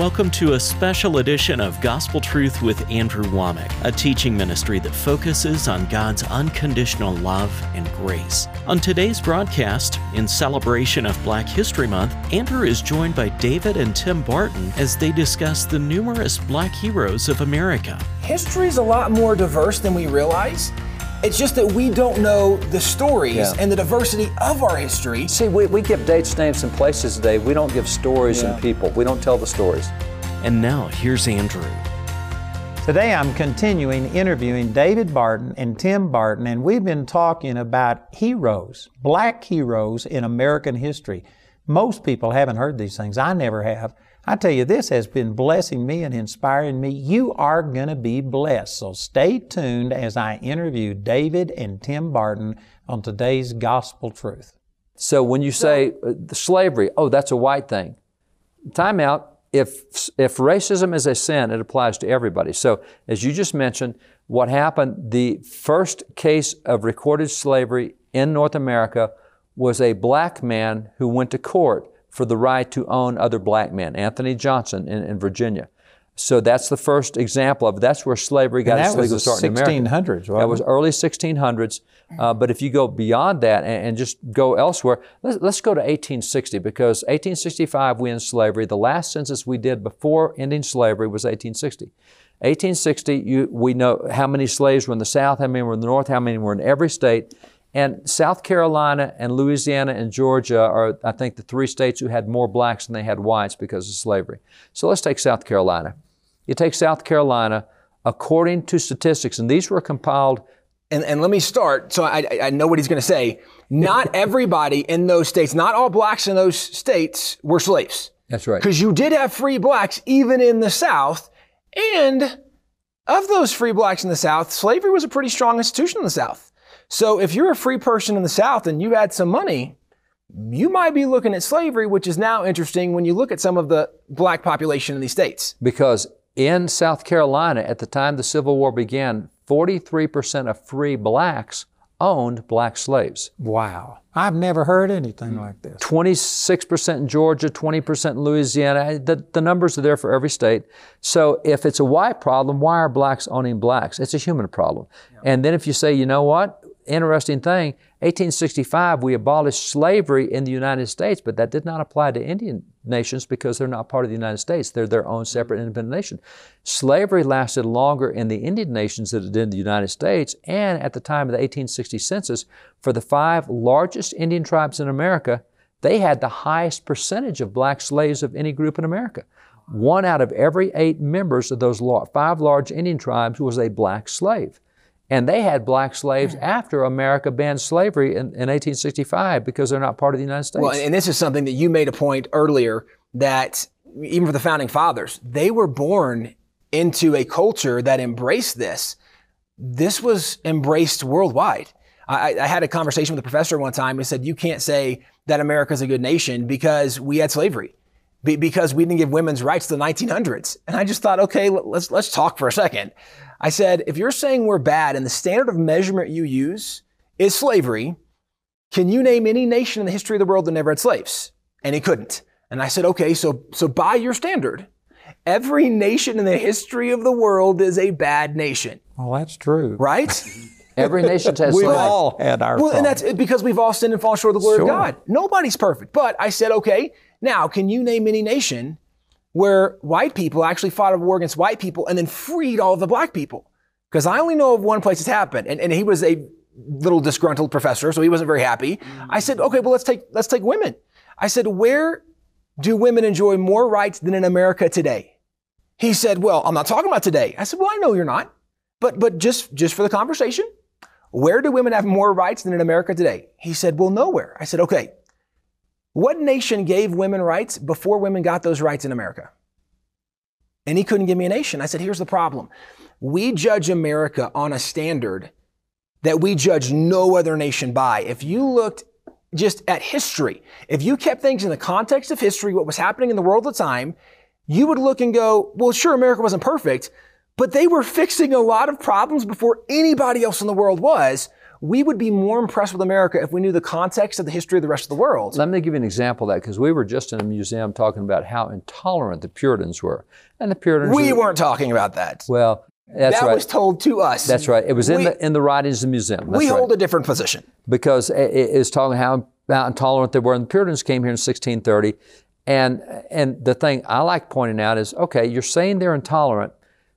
Welcome to a special edition of Gospel Truth with Andrew Wommack, a teaching ministry that focuses on God's unconditional love and grace. On today's broadcast, in celebration of Black History Month, Andrew is joined by David and Tim Barton as they discuss the numerous black heroes of America. History is a lot more diverse than we realize. It's just that we don't know the stories Yeah. and the diversity of our history. See, we, we give dates, names, and places today. We don't give stories Yeah. and people. We don't tell the stories. And now, here's Andrew. Today I'm continuing interviewing David Barton and Tim Barton, and we've been talking about heroes, black heroes in American history. Most people haven't heard these things. I never have. I tell you, this has been blessing me and inspiring me. You are going to be blessed. So stay tuned as I interview David and Tim Barton on today's Gospel Truth. So when you say uh, the slavery, oh, that's a white thing. Time out. If, if racism is a sin, it applies to everybody. So, as you just mentioned, what happened, the first case of recorded slavery in North America was a black man who went to court for the right to own other black men, Anthony Johnson in, in Virginia. So that's the first example of that's where slavery got its legal start in America. 1600s, That was early 1600s. Uh, but if you go beyond that and, and just go elsewhere, let's, let's go to 1860 because 1865 we end slavery. The last census we did before ending slavery was 1860. 1860, you, we know how many slaves were in the South, how many were in the North, how many were in every state. And South Carolina and Louisiana and Georgia are, I think, the three states who had more blacks than they had whites because of slavery. So let's take South Carolina. You take South Carolina, according to statistics, and these were compiled And, and let me start so I, I- I know what he's going to say. Not everybody in those states, not all blacks in those states were slaves. That's right. Because you did have free blacks even in the South. And of those free blacks in the South, slavery was a pretty strong institution in the South. So if you're a free person in the South and you had some money, you might be looking at slavery, which is now interesting when you look at some of the black population in these states. Because in South Carolina, at the time the Civil War began, 43% of free blacks owned black slaves. Wow. I've never heard anything like this. 26% in Georgia, 20% in Louisiana. The, the numbers are there for every state. So if it's a white problem, why are blacks owning blacks? It's a human problem. And then if you say, you know what? Interesting thing, 1865, we abolished slavery in the United States, but that did not apply to Indian nations because they're not part of the United States. They're their own separate mm-hmm. independent nation. Slavery lasted longer in the Indian nations than it did in the United States. And at the time of the 1860 census, for the five largest Indian tribes in America, they had the highest percentage of black slaves of any group in America. One out of every eight members of those five large Indian tribes was a black slave. And they had black slaves after America banned slavery in, in 1865 because they're not part of the United States. Well, and this is something that you made a point earlier that even for the founding fathers, they were born into a culture that embraced this. This was embraced worldwide. I, I had a conversation with a professor one time who said, You can't say that America's a good nation because we had slavery, be- because we didn't give women's rights to the 1900s. And I just thought, okay, let- let's, let's talk for a second. I said, if you're saying we're bad and the standard of measurement you use is slavery, can you name any nation in the history of the world that never had slaves? And he couldn't. And I said, okay, so, so by your standard, every nation in the history of the world is a bad nation, Well, that's true. right? Every nation has We've slaves. all had our well, and problems. that's because we've all sinned and fallen short of the glory Sure. of God. Nobody's perfect. But I said, okay, now can you name any nation where white people actually fought a war against white people and then freed all of the black people? Because I only know of one place it's happened, and, and he was a little disgruntled professor, so he wasn't very happy. I said, okay, well let's take let's take women. I said, where do women enjoy more rights than in America today? He said, well, I'm not talking about today. I said, well, I know you're not, but but just just for the conversation, where do women have more rights than in America today? He said, well, nowhere. I said, okay. What nation gave women rights before women got those rights in America? And he couldn't give me a nation. I said, here's the problem. We judge America on a standard that we judge no other nation by. If you looked just at history, if you kept things in the context of history, what was happening in the world at the time, you would look and go, well, sure, America wasn't perfect, but they were fixing a lot of problems before anybody else in the world was. We would be more impressed with America if we knew the context of the history of the rest of the world. Let me give you an example of that because we were just in a museum talking about how intolerant the Puritans were. And the Puritans We were- weren't talking about that. well, that's that right. was told to us. that's right. It was in We- the in the writings of the museum. That's we right. hold a different position. because it it is talking how, how intolerant they were. And the Puritans came here in 1630. And, and the thing I like pointing out is okay, you're saying they're intolerant.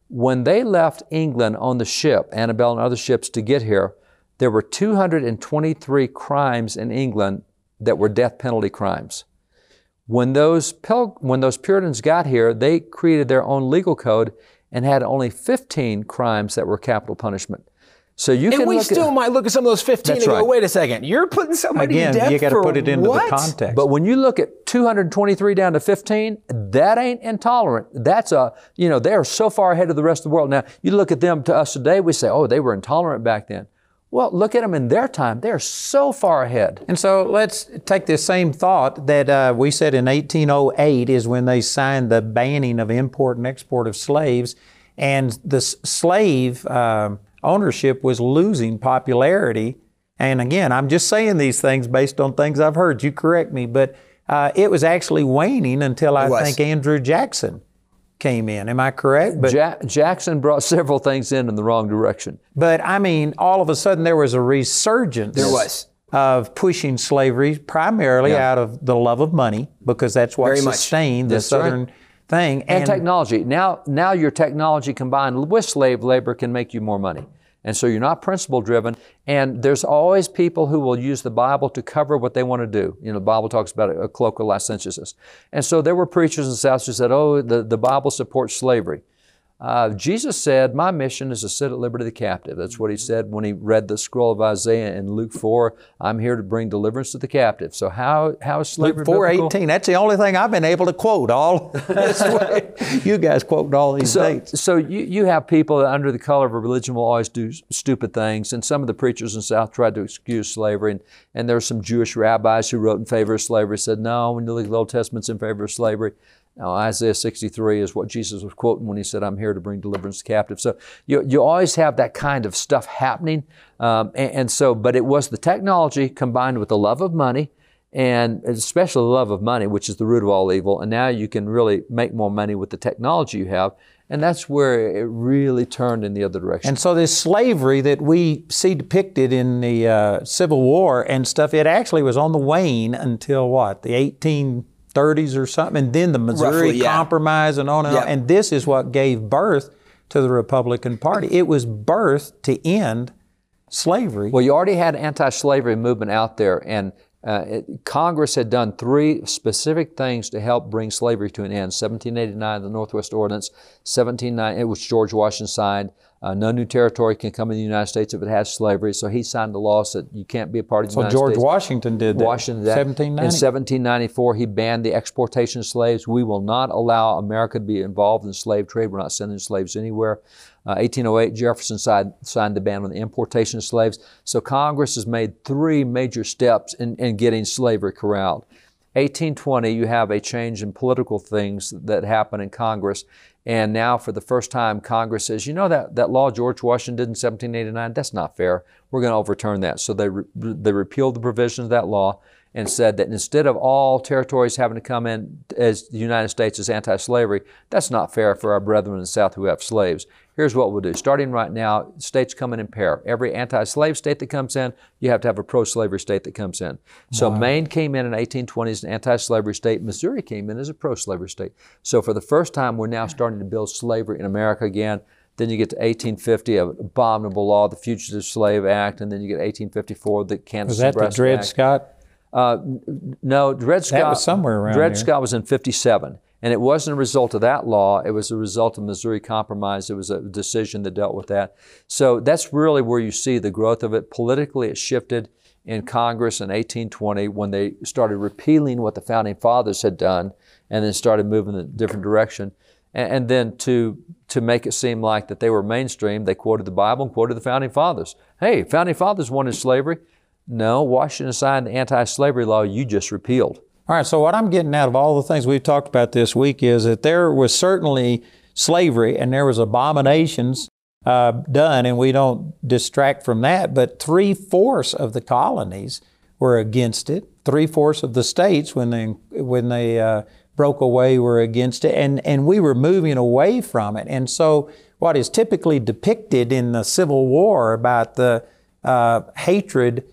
When they left England on the ship, Arbella and other ships, to get here, there were 223 crimes in England that were death penalty crimes. When those, Pil- when those Puritans got here, they created their own legal code and had only 15 crimes that were capital punishment. So you And can we look still at, might look at some of those 15 That's and go, right. wait a second, you're putting somebody Again, to death you got to put it into what? the context. But when you look at 223 down to 15, that ain't intolerant. That's a, you know, they are so far ahead of the rest of the world. Now, you look at them to us today, we say, oh, they were intolerant back then. Well, look at them in their time. They're so far ahead. And so let's take this same thought that uh, we said in 1808 is when they signed the banning of import and export of slaves, and the slave um ownership was losing popularity. And again, I'm just saying these things based on things I've heard. You correct me, but uh, it was actually waning until I think Andrew Jackson came in. Am I correct? But Ja- Jackson brought several things in in the wrong direction. But I mean, all of a sudden there was a resurgence. There was. Of pushing slavery primarily Yeah. out of the love of money because that's what Very much. sustained the That's right. Southern thing. And, technology. Now, now your technology combined with slave labor can make you more money. And so you're not principle driven. And there's always people who will use the Bible to cover what they want to do. You know, the Bible talks about a, cloak of licentiousness. And so there were preachers in the South who said, oh, the, the Bible supports slavery. Uh, Jesus said, My mission is to set at liberty the captive. That's what he said when he read the scroll of Isaiah in Luke 4. I'm here to bring deliverance to the captive. So, how, how is slavery Luke biblical? 418. That's the only thing I've been able to quote. All this way. you guys quote all these So, dates. so you, you have people that under the color of a religion will always do stupid things, and some of the preachers in the South tried to excuse slavery, and, and there are some Jewish rabbis who wrote in favor of slavery, said, no, when you look at the Old Testament's in favor of slavery. Now, Isaiah 63 is what Jesus was quoting when he said, I'm here to bring deliverance to captives. So you, you always have that kind of stuff happening. Um, and, and so, but it was the technology combined with the love of money, and especially the love of money, which is the root of all evil. And now you can really make more money with the technology you have. And that's where it really turned in the other direction. And so this slavery that we see depicted in the uh, Civil War and stuff, it actually was on the wane until what, the 1830s or something, and then the Missouri Roughly, yeah. Compromise and on and Yep. on. And this is what gave birth to the Republican Party. It was birthed to end slavery. Well, you already had an anti-slavery movement out there, and uh, it, Congress had done three specific things to help bring slavery to an end. 1789, the Northwest Ordinance. 1790, which George Washington signed. Uh, no new territory can come in the United States if it has slavery. So he signed the law that you can't be a part of the so United George States. Washington did that. Washington did that. 1790. In 1794, he banned the exportation of slaves. We will not allow America to be involved in the slave trade. We're not sending slaves anywhere. Uh, 1808, Jefferson signed, signed the ban on the importation of slaves. So Congress has made three major steps in, in getting slavery corralled. 1820, you have a change in political things that happen in Congress. And now, for the first time, Congress says, you know, that, that law George Washington did in 1789, that's not fair. We're going to overturn that. So they, re- they repealed the provisions of that law and said that instead of all territories having to come in as the United States as anti slavery, that's not fair for our brethren in the South who have slaves. Here's what we'll do. Starting right now, states come in in pair. Every anti slave state that comes in, you have to have a pro slavery state that comes in. So Maine came in in 1820 as an anti slavery state. Missouri came in as a pro slavery state. So for the first time, we're now starting to build slavery in America again. Then you get to 1850, an abominable law, the Fugitive Slave Act, and then you get 1854, the Kansas. Was that the Dred Act. Scott? Uh, no, Dred Scott That was somewhere around Dred here. Scott was in '57, and it wasn't a result of that law. It was a result of Missouri Compromise. It was a decision that dealt with that. So that's really where you see the growth of it. Politically, it shifted in Congress in 1820 when they started repealing what the founding fathers had done, and then started moving in a different direction. And, and then to to make it seem like that they were mainstream, they quoted the Bible and quoted the founding fathers. Hey, founding fathers wanted slavery. No, Washington signed the anti-slavery law you just repealed. All right, so what I'm getting out of all the things we've talked about this week is that there was certainly slavery and there was abominations uh, done, and we don't distract from that. But three fourths of the colonies were against it. Three fourths of the states, when they when they uh, broke away, were against it, and and we were moving away from it. And so, what is typically depicted in the Civil War about the uh, hatred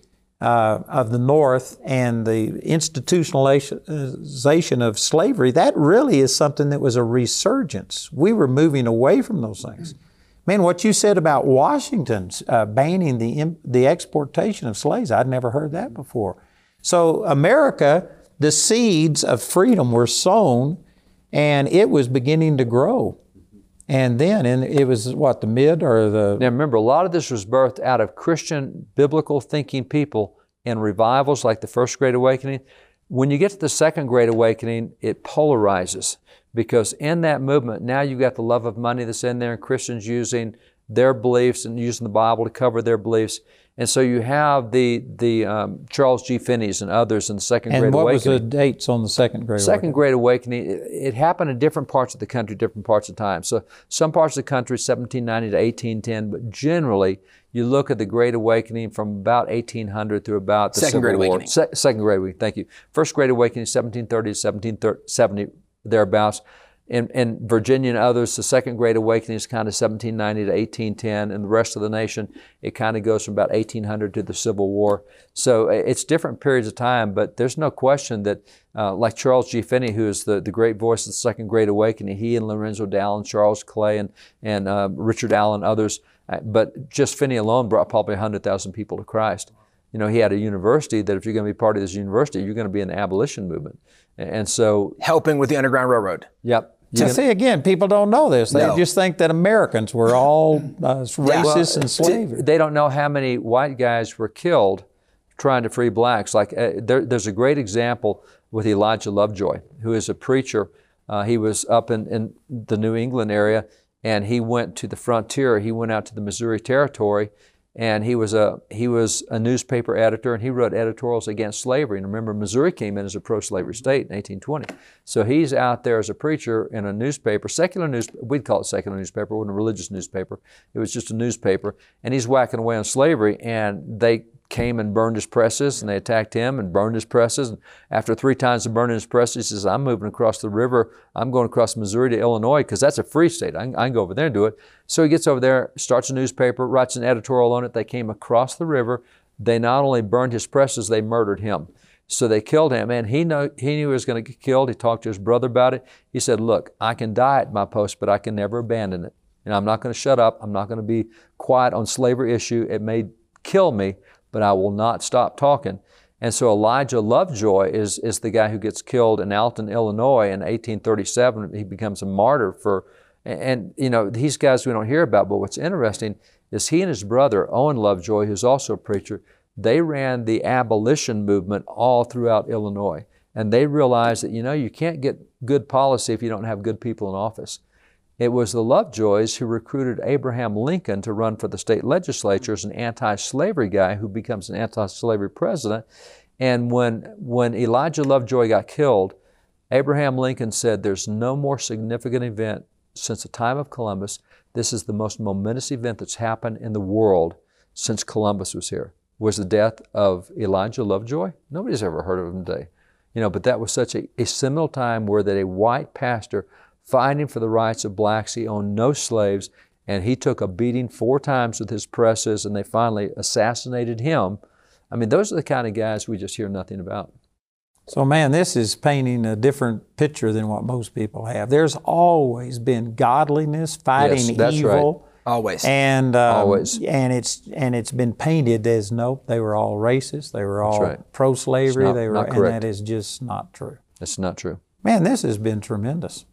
uh, of the North and the institutionalization of slavery, that really is something that was a resurgence. We were moving away from those things. Man, what you said about Washington uh, banning the, the exportation of slaves, I'd never heard that before. So, America, the seeds of freedom were sown and it was beginning to grow. And then and it was what, the mid or the. Now remember, a lot of this was birthed out of Christian, biblical thinking people in revivals like the First Great Awakening. When you get to the Second Great Awakening, it polarizes because in that movement, now you've got the love of money that's in there and Christians using their beliefs and using the Bible to cover their beliefs. And so you have the the um, Charles G. Finney's and others in the Second and Great what was the dates on the Second Great Second Awakening? Great Awakening, it, it happened in different parts of the country, different parts of time. So some parts of the country, 1790 to 1810, but generally, you look at the Great Awakening from about 1800 through about the Second Civil Great War. Awakening. Se- Second Great Awakening, thank you. First Great Awakening, 1730 to 1770, thereabouts. In, in Virginia and others, the Second Great Awakening is kind of 1790 to 1810, and the rest of the nation, it kind of goes from about 1800 to the Civil War. So it's different periods of time, but there's no question that, uh, like Charles G. Finney, who is the, the great voice of the Second Great Awakening, he and Lorenzo Dowell and Charles Clay and, and uh, Richard Allen, others, uh, but just Finney alone brought probably 100,000 people to Christ. You know, he had a university that if you're going to be part of this university, you're going to be in the abolition movement. And so, Helping with the Underground Railroad. yep. So see, again, people don't know this. They No. just think that Americans were all uh, racist and slavery. They don't know how many white guys were killed trying to free blacks. Like uh, there, there's a great example with Elijah Lovejoy, who is a preacher. Uh, he was up in, in the New England area, and he went to the frontier. He went out to the Missouri Territory, and he was a he was a newspaper editor, and he wrote editorials against slavery. And remember, Missouri came in as a pro-slavery mm-hmm. state in 1820. So he's out there as a preacher in a newspaper, secular news. We'd call it secular newspaper, it wasn't a religious newspaper. It was just a newspaper, and he's whacking away on slavery. And they came and burned his presses, and they attacked him and burned his presses. And after three times of burning his presses, he says, "I'm moving across the river. I'm going across Missouri to Illinois because that's a free state. I can, I can go over there and do it." So he gets over there, starts a newspaper, writes an editorial on it. They came across the river. They not only burned his presses, they murdered him. So they killed him, and he know he knew he was going to get killed. He talked to his brother about it. He said, "Look, I can die at my post, but I can never abandon it. And I'm not going to shut up. I'm not going to be quiet on slavery issue. It may kill me, but I will not stop talking." And so Elijah Lovejoy is is the guy who gets killed in Alton, Illinois, in 1837. He becomes a martyr for, and you know these guys we don't hear about. But what's interesting is he and his brother Owen Lovejoy, who's also a preacher, they ran the abolition movement all throughout Illinois. And they realized that, you know, you can't get good policy if you don't have good people in office. It was the Lovejoys who recruited Abraham Lincoln to run for the state legislature as an anti slavery guy who becomes an anti slavery president. And when, when Elijah Lovejoy got killed, Abraham Lincoln said, There's no more significant event since the time of Columbus. This is the most momentous event that's happened in the world since Columbus was here. Was the death of Elijah Lovejoy? Nobody's ever heard of him today. You know, but that was such a, a seminal time where that a white pastor fighting for the rights of blacks, he owned no slaves, and he took a beating four times with his presses, and they finally assassinated him. I mean, those are the kind of guys we just hear nothing about. So, man, this is painting a different picture than what most people have. There's always been godliness fighting Yes, that's evil. Always. And um, Always. and it's and it's been painted as nope, they were all racist, they were all right. pro-slavery, not- they were, not and that is just not true. That's not true. Man, this has been tremendous.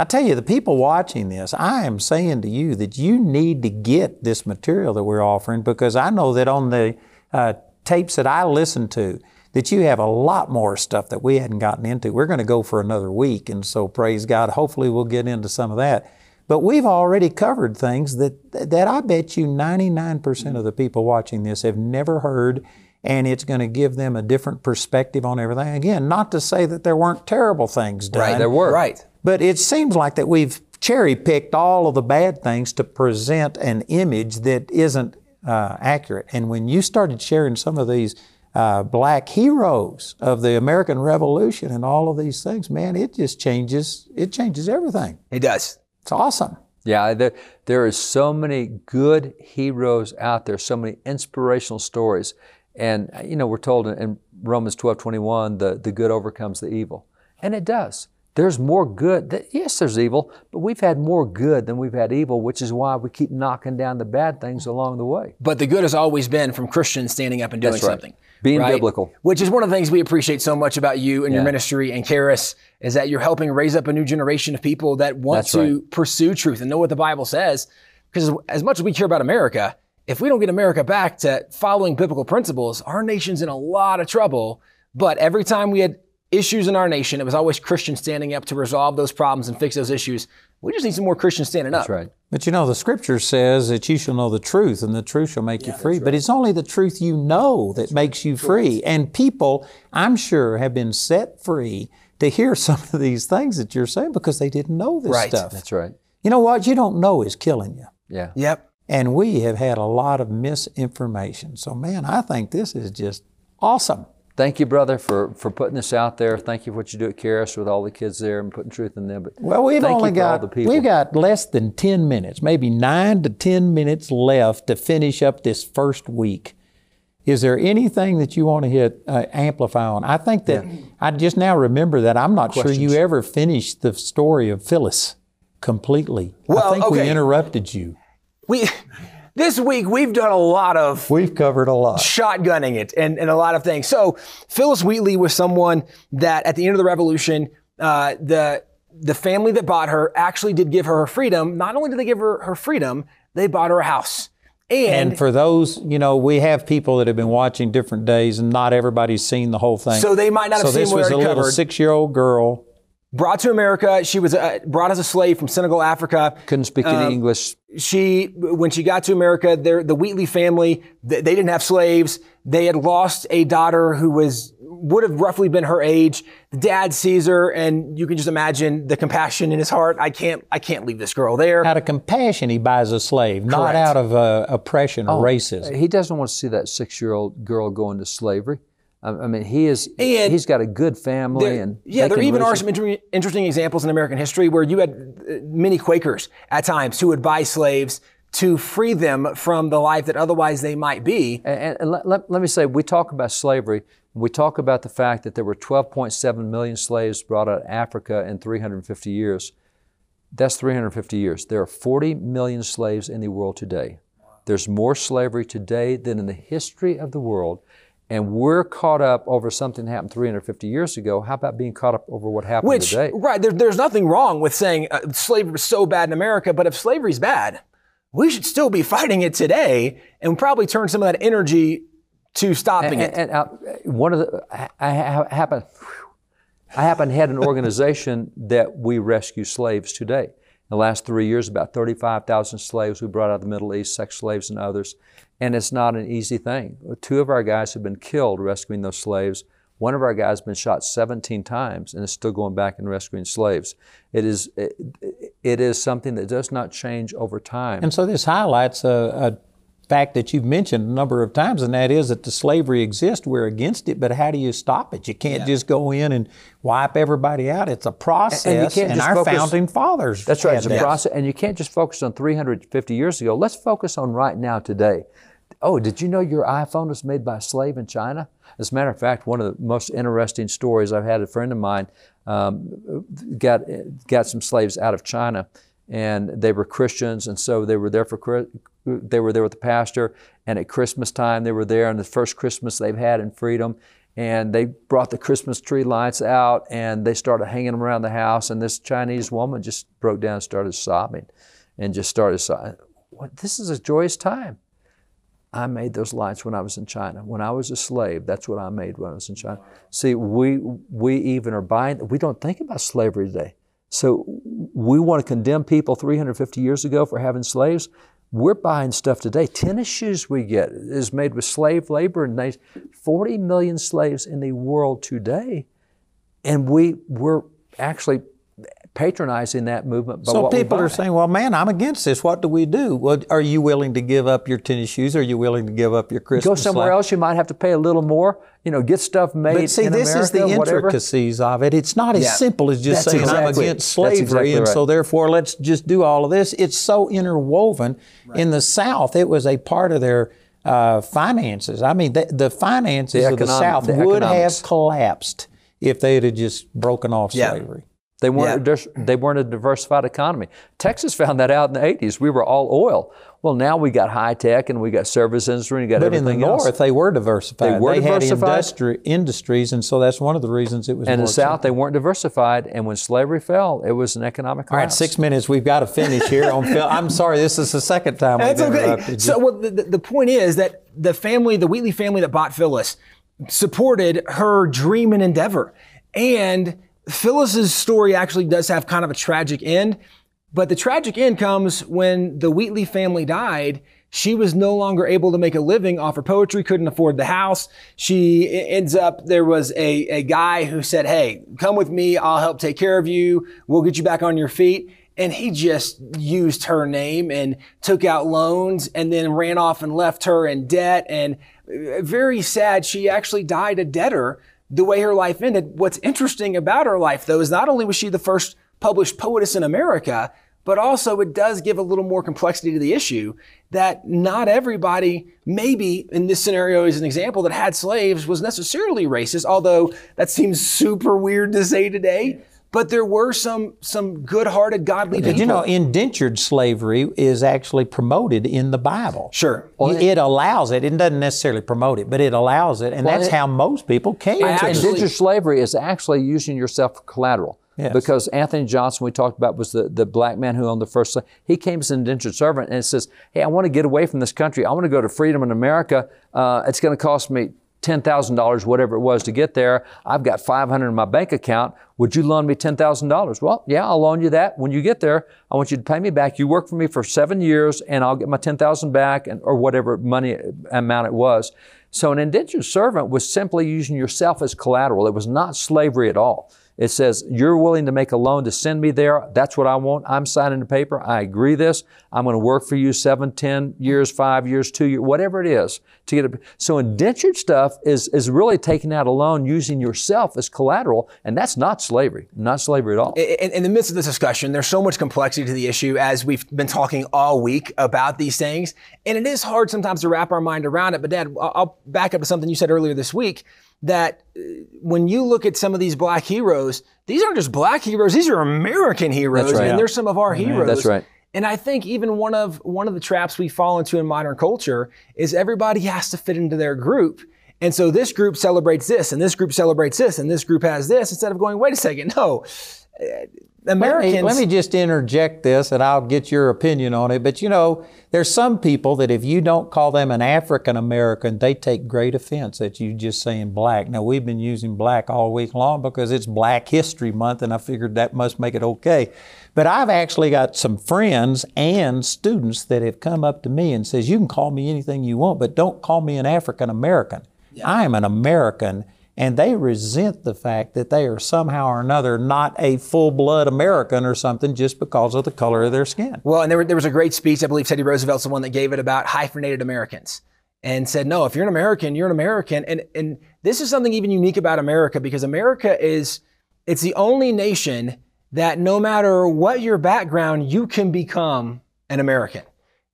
I tell you, the people watching this, I am saying to you that you need to get this material that we're offering because I know that on the uh, tapes that I listen to, that you have a lot more stuff that we hadn't gotten into. We're going to go for another week, and so praise God. Hopefully, we'll get into some of that. But we've already covered things that that I bet you 99% of the people watching this have never heard, and it's going to give them a different perspective on everything. Again, not to say that there weren't terrible things done. Right, there were. Right. But it seems like that we've cherry picked all of the bad things to present an image that isn't uh, accurate. And when you started sharing some of these uh, black heroes of the American Revolution and all of these things, man, it just changes. It changes everything. It does. It's awesome. Yeah, there, there is so many good heroes out there, so many inspirational stories. And, you know, we're told in, in Romans 12, 21, the, the good overcomes the evil. And it does. There's more good. Yes, there's evil, but we've had more good than we've had evil, which is why we keep knocking down the bad things along the way. But the good has always been from Christians standing up and doing right. something. Being right? biblical. Which is one of the things we appreciate so much about you and your ministry and Charis is that you're helping raise up a new generation of people that want That's to right. pursue truth and know what the Bible says. Because as much as we care about America, if we don't get America back to following biblical principles, our nation's in a lot of trouble. But every time we had issues in our nation, it was always Christians standing up to resolve those problems and fix those issues. We just need some more Christians standing up. That's right. But you know, the scripture says that you shall know the truth and the truth shall make you free. But it's only the truth you know that makes you free. And people, I'm sure, have been set free to hear some of these things that you're saying because they didn't know this Right. stuff. That's right. You know what? You don't know is killing you. Yeah. Yep. And we have had a lot of misinformation. So, man, I think this is just awesome. Thank you, brother, for, for putting this out there. Thank you for what you do at Charis with all the kids there and putting truth in them. But Well, we've only got we've got less than ten minutes, maybe nine to ten minutes left to finish up this first week. Is there anything that you want to hit uh, amplify on? I think that I just now remember that I'm not sure you ever finished the story of Phillis completely. Well, I think we interrupted you. We this week we've done a lot of We've covered a lot. shotgunning it and, and a lot of things. So Phillis Wheatley was someone that at the end of the revolution, uh, the the family that bought her actually did give her her freedom. Not only did they give her her freedom, they bought her a house. And, And for those, you know, we have people that have been watching different days, and not everybody's seen the whole thing. so they might not have so seen this we was a already little six-year-old girl. Brought to America, she was uh, brought as a slave from Senegal, Africa. Couldn't speak Um, any English. she when she got to America, their, the Wheatley family they, they didn't have slaves. They had lost a daughter who was would have roughly been her age. The dad sees her, and you can just imagine the compassion in his heart. I can't I can't leave this girl there. Out of compassion, he buys a slave, not out of uh, oppression or racism. He doesn't want to see that six-year-old girl go into slavery. I mean, he is. And he's got a good family, There- and yeah, there even are some inter- interesting examples in American history where you had uh, many Quakers at times who would buy slaves to free them from the life that otherwise they might be. And, and let, let, let me say, we talk about slavery. We talk about the fact that there were 12.7 million slaves brought out of Africa in 350 years. That's 350 years. There are 40 million slaves in the world today. There's more slavery today than in the history of the world. And we're caught up over something that happened 350 years ago. How about being caught up over what happened Which, today? right, there, there's nothing wrong with saying uh, slavery was so bad in America, but if slavery's bad, we should still be fighting it today and probably turn some of that energy to stopping And, it. and, uh, one of the, I, I happen, I happen to head an organization that we rescue slaves today. The last three years, about 35,000 slaves we brought out of the Middle East, sex slaves and others. And it's not an easy thing. Two of our guys have been killed rescuing those slaves. One of our guys has been shot 17 times and is still going back and rescuing slaves. It is, it, it is something that does not change over time. And so this highlights a, a fact that you've mentioned a number of times, and that is that the slavery exists. We're against it, but how do you stop it? You can't just go in and wipe everybody out. It's a process, and, you can't just our focus- founding fathers. That's right. It's a process, and you can't just focus on 350 years ago. Let's focus on right now, today. Oh, did you know your iPhone was made by a slave in China? As a matter of fact, one of the most interesting stories I've had a friend of mine um, got got some slaves out of China, and they were Christians, and so they were there for they were there with the pastor, and at Christmas time they were there, and the first Christmas they've had in freedom, and they brought the Christmas tree lights out, and they started hanging them around the house, and this Chinese woman just broke down and started sobbing, and just started sobbing. What, this is a joyous time. I made those lights when I was in China. When I was a slave, that's what I made when I was in China. See, we we even are buying. We don't think about slavery today. So we want to condemn people 350 years ago for having slaves. We're buying stuff today. Tennis shoes we get is made with slave labor, and they 40 million slaves in the world today, and we we're actually patronizing that movement. So people are saying, "Well, man, I'm against this. What do we do? Well, are you willing to give up your tennis shoes? Are you willing to give up your Christmas? go somewhere lights? else, you might have to pay a little more. You know, get stuff made But see, this America, is the whatever. intricacies of it. It's not as Yeah. simple as just That's saying I'm against slavery, exactly and right. so therefore let's just do all of this. It's so interwoven. In the South, it was a part of their uh, finances. I mean, the, the finances The of the South the would economics. have collapsed if they had just broken off Yeah. Slavery. They weren't, Yeah. a dis- they weren't a diversified economy. Texas found that out in the 80s. We were all oil. Well, now we got high tech and we got service industry and we got But in the everything else. North, they were diversified. They were had diversified. industri- industries, and so that's one of the reasons it was. and in the South, accepted. they weren't diversified. And when slavery fell, it was an economic All right, six minutes. We've got to finish here on film. I'm sorry, this is the second time That's we've okay. interrupted you. So, well, the, the the point is that the family, the Wheatley family that bought Phillis, supported her dream and endeavor. And Phillis's story actually does have kind of a tragic end, but the tragic end comes when the Wheatley family died. She was no longer able to make a living off her poetry, couldn't afford the house. She ends up, there was a, a guy who said, Hey, come with me. I'll help take care of you. We'll get you back on your feet. And he just used her name and took out loans and then ran off and left her in debt. And uh, very sad, she actually died a debtor the way her life ended. What's interesting about her life, though, is not only was she the first published poetess in America, but also it does give a little more complexity to the issue that not everybody, maybe in this scenario as an example, that had slaves was necessarily racist, although that seems super weird to say today. But there were some some good-hearted, godly people. Did you know indentured slavery is actually promoted in the Bible? Sure. it allows it. It doesn't necessarily promote it, but it allows it, and that's it- how most people came to actually- it. Indentured slavery is actually using yourself for collateral. Yes. Because Anthony Johnson, we talked about, was the, the black man who owned the first slave. He came as an indentured servant and says, Hey, I want to get away from this country. I want to go to freedom in America. Uh, it's going to cost me $10,000, whatever it was to get there. I've got 500 in my bank account. Would you loan me $10,000? Well, yeah, I'll loan you that. When you get there, I want you to pay me back. You work for me for seven years and I'll get my 10,000 back and, or whatever money amount it was. So an indentured servant was simply using yourself as collateral. It was not slavery at all. It says, you're willing to make a loan to send me there. That's what I want. I'm signing the paper. I agree this. I'm going to work for you seven, ten years, five years, two years, whatever it is to get it. So indentured stuff is, is really taking out a loan using yourself as collateral. And that's not slavery, not slavery at all. in, in the midst of this discussion, there's so much complexity to the issue as we've been talking all week about these things. And it is hard sometimes to wrap our mind around it. But, Dad, I'll back up to something you said earlier this week that uh, when you look at some of these black heroes, these aren't just black heroes, these are American heroes. Right. And they're some of our heroes. That's right. And I think even one of one of the traps we fall into in modern culture is everybody has to fit into their group. And so this group celebrates this, and this group celebrates this, and this group has this, instead of going, wait a second, no. Uh, Let me, let me just interject this and I'll get your opinion on it. But you know, there's some people that if you don't call them an African American, they take great offense at you just saying black. Now, we've been using black all week long because it's Black History Month and I figured that must make it okay. But I've actually got some friends and students that have come up to me and says, you can call me anything you want, but don't call me an African American. I am an American and they resent the fact that they are somehow or another not a full blood American or something just because of the color of their skin. Well, and there, there was a great speech, I believe Teddy Roosevelt's the one that gave it about hyphenated Americans and said, no, if you're an American, you're an American. And, and this is something even unique about America because America is, it's the only nation that no matter what your background, you can become an American.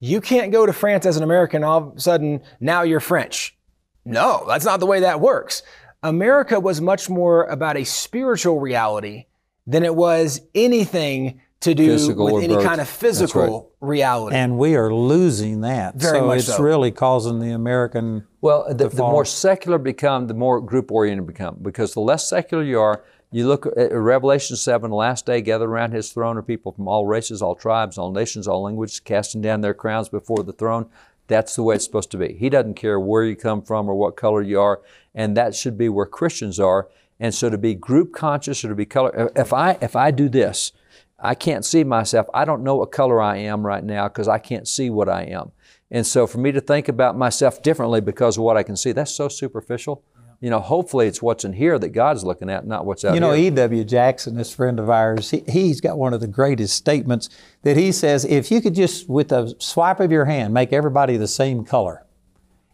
You can't go to France as an American, all of a sudden, now you're French. No, that's not the way that works. America was much more about a spiritual reality than it was anything to do Physical with any birth. kind of That's physical reality. And we are losing that. Very so much it's so. really causing the American. Well, the, the more secular become, the more group oriented become. Because the less secular you are, you look at Revelation 7, the last day, gathered around his throne are people from all races, all tribes, all nations, all languages, casting down their crowns before the throne. That's the way it's supposed to be. He doesn't care where you come from or what color you are, and that should be where Christians are. And so to be group conscious or to be color, if I if I do this, I can't see myself. I don't know what color I am right now because I can't see what I am. And so for me to think about myself differently because of what I can see, that's so superficial. You know, hopefully it's what's in here that God's looking at, not what's out there. You know. E.W. Jackson, this friend of ours, he, he's got one of the greatest statements that he says if you could just, with a swipe of your hand, make everybody the same color,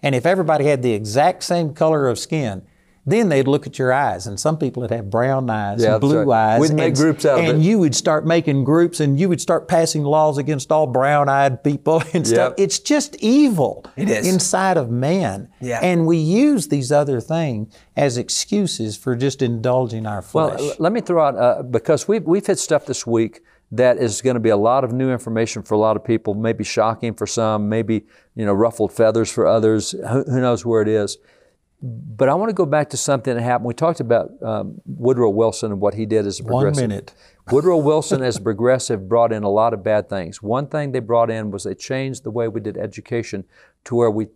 and if everybody had the exact same color of skin, then they'd look at your eyes, and some people would have brown eyes Yeah, and blue right. eyes. We'd make and, groups out of and it. you would start making groups, and you would start passing laws against all brown-eyed people and stuff. It's just evil It is. inside of man, Yeah. and we use these other things as excuses for just indulging our flesh. Well, let me throw out uh, because we've we've hit stuff this week that is going to be a lot of new information for a lot of people. Maybe shocking for some, maybe you know ruffled feathers for others. Who, who knows where it is? But I want to go back to something that happened. We talked about um, Woodrow Wilson and what he did as a progressive. One minute. Woodrow Wilson, as a progressive, brought in a lot of bad things. One thing they brought in was they changed the way we did education to where we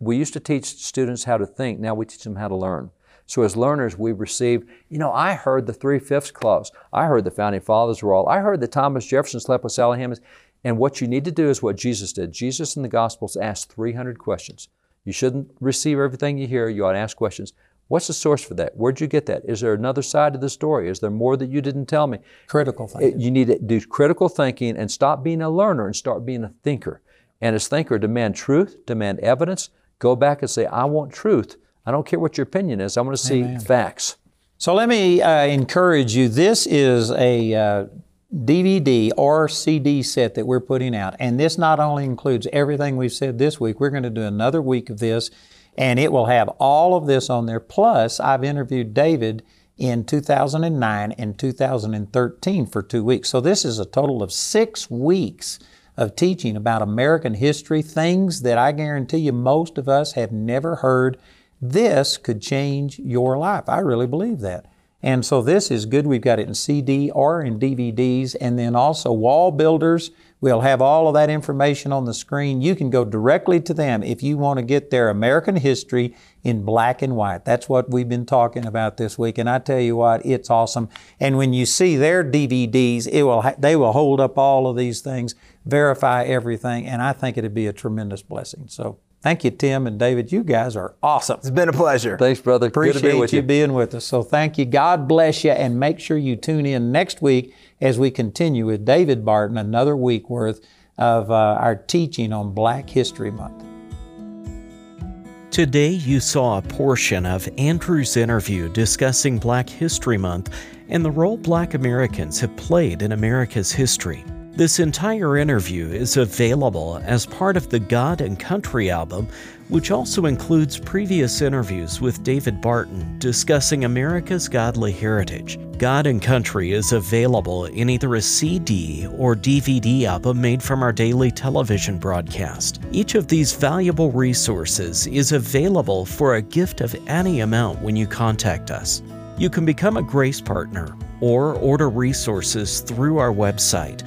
we used to teach students how to think. Now we teach them how to learn. So as learners, we receive. You know, I heard the three fifths clause. I heard the founding fathers were all. I heard that Thomas Jefferson slept with Sally Hemings. And what you need to do is what Jesus did. Jesus in the Gospels asked 300 questions. You shouldn't receive everything you hear. You ought to ask questions. What's the source for that? Where'd you get that? Is there another side to the story? Is there more that you didn't tell me? Critical thinking. you need to do critical thinking and stop being a learner and start being a thinker. And as thinker, demand truth, demand evidence. Go back and say, I want truth. I don't care what your opinion is. I want to see facts. So let me uh, encourage you. This is a uh, DVD or CD set that we're putting out. And this not only includes everything we've said this week, we're going to do another week of this, and it will have all of this on there. Plus, I've interviewed David in 2009 and 2013 for two weeks. So this is a total of six weeks of teaching about American history, things that I guarantee you most of us have never heard. This could change your life. I really believe that. And so this is good. We've got it in CD or in DVDs. And then also WallBuilders. We'll have all of that information on the screen. You can go directly to them if you want to get their American history in black and white. That's what we've been talking about this week. And I tell you what, it's awesome. And when you see their DVDs, it will ha- they will hold up all of these things, verify everything, and I think it'd be a tremendous blessing. So thank you, Tim and David. You guys are awesome. It's been a pleasure. Thanks, brother. Appreciate Good to be with you you. being with us. So thank you. God bless you, and make sure you tune in next week as we continue with David Barton, another week worth of uh, our teaching on Black History Month. Today, you saw a portion of Andrew's interview discussing Black History Month and the role Black Americans have played in America's history. This entire interview is available as part of the God and Country album, which also includes previous interviews with David Barton discussing America's godly heritage. God and Country is available in either a CD or DVD album made from our daily television broadcast. Each of these valuable resources is available for a gift of any amount when you contact us. You can become a Grace Partner or order resources through our website